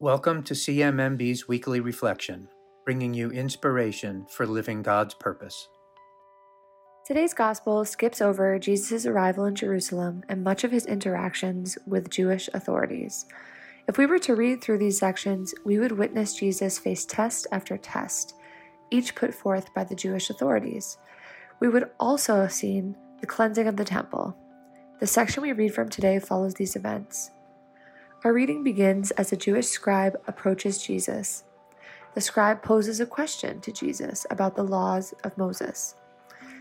Welcome to CMMB's weekly reflection, bringing you inspiration for living God's purpose. Today's gospel skips over Jesus' arrival in Jerusalem and much of his interactions with Jewish authorities. If we were to read through these sections, we would witness Jesus face test after test, each put forth by the Jewish authorities. We would also have seen the cleansing of the temple. The section we read from today follows these events. Our reading begins as a Jewish scribe approaches Jesus. The scribe poses a question to Jesus about the laws of Moses.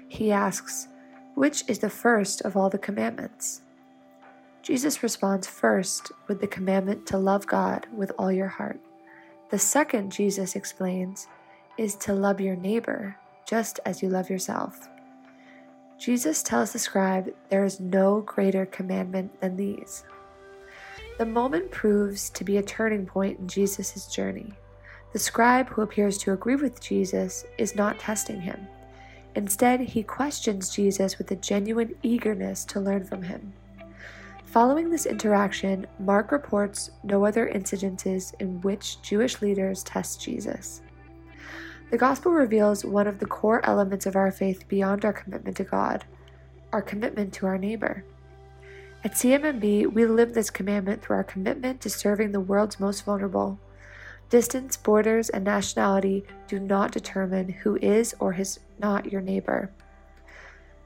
He asks, Which is the first of all the commandments? Jesus responds first with the commandment to love God with all your heart. The second, Jesus explains, is to love your neighbor just as you love yourself. Jesus tells the scribe there is no greater commandment than these. The moment proves to be a turning point in Jesus' journey. The scribe, who appears to agree with Jesus, is not testing him. Instead, he questions Jesus with a genuine eagerness to learn from him. Following this interaction, Mark reports no other incidences in which Jewish leaders test Jesus. The Gospel reveals one of the core elements of our faith beyond our commitment to God our commitment to our neighbor. At CMMB, we live this commandment through our commitment to serving the world's most vulnerable. Distance, borders, and nationality do not determine who is or is not your neighbor.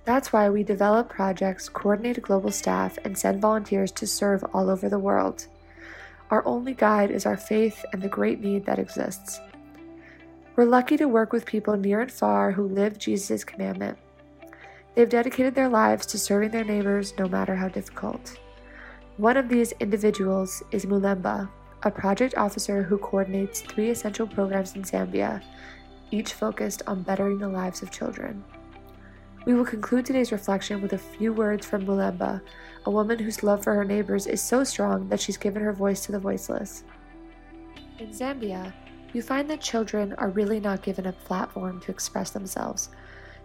That's why we develop projects, coordinate global staff, and send volunteers to serve all over the world. Our only guide is our faith and the great need that exists. We're lucky to work with people near and far who live Jesus' commandment. They've dedicated their lives to serving their neighbors no matter how difficult. One of these individuals is Mulemba, a project officer who coordinates three essential programs in Zambia, each focused on bettering the lives of children. We will conclude today's reflection with a few words from Mulemba, a woman whose love for her neighbors is so strong that she's given her voice to the voiceless. In Zambia, you find that children are really not given a platform to express themselves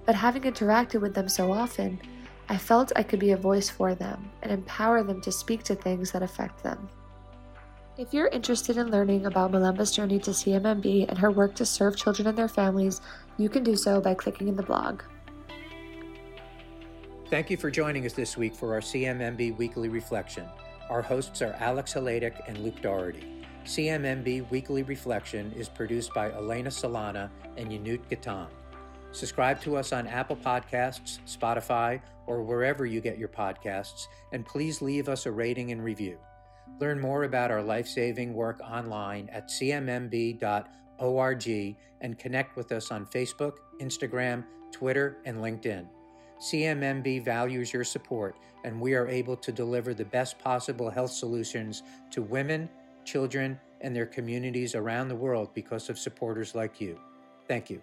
but having interacted with them so often, I felt I could be a voice for them and empower them to speak to things that affect them. If you're interested in learning about Mulemba's journey to CMMB and her work to serve children and their families, you can do so by clicking in the blog. Thank you for joining us this week for our CMMB Weekly Reflection. Our hosts are Alex Haladic and Luke Doherty. CMMB Weekly Reflection is produced by Elena Solana and Yanut Gatan. Subscribe to us on Apple Podcasts, Spotify, or wherever you get your podcasts, and please leave us a rating and review. Learn more about our life saving work online at cmmb.org and connect with us on Facebook, Instagram, Twitter, and LinkedIn. CMMB values your support, and we are able to deliver the best possible health solutions to women, children, and their communities around the world because of supporters like you. Thank you.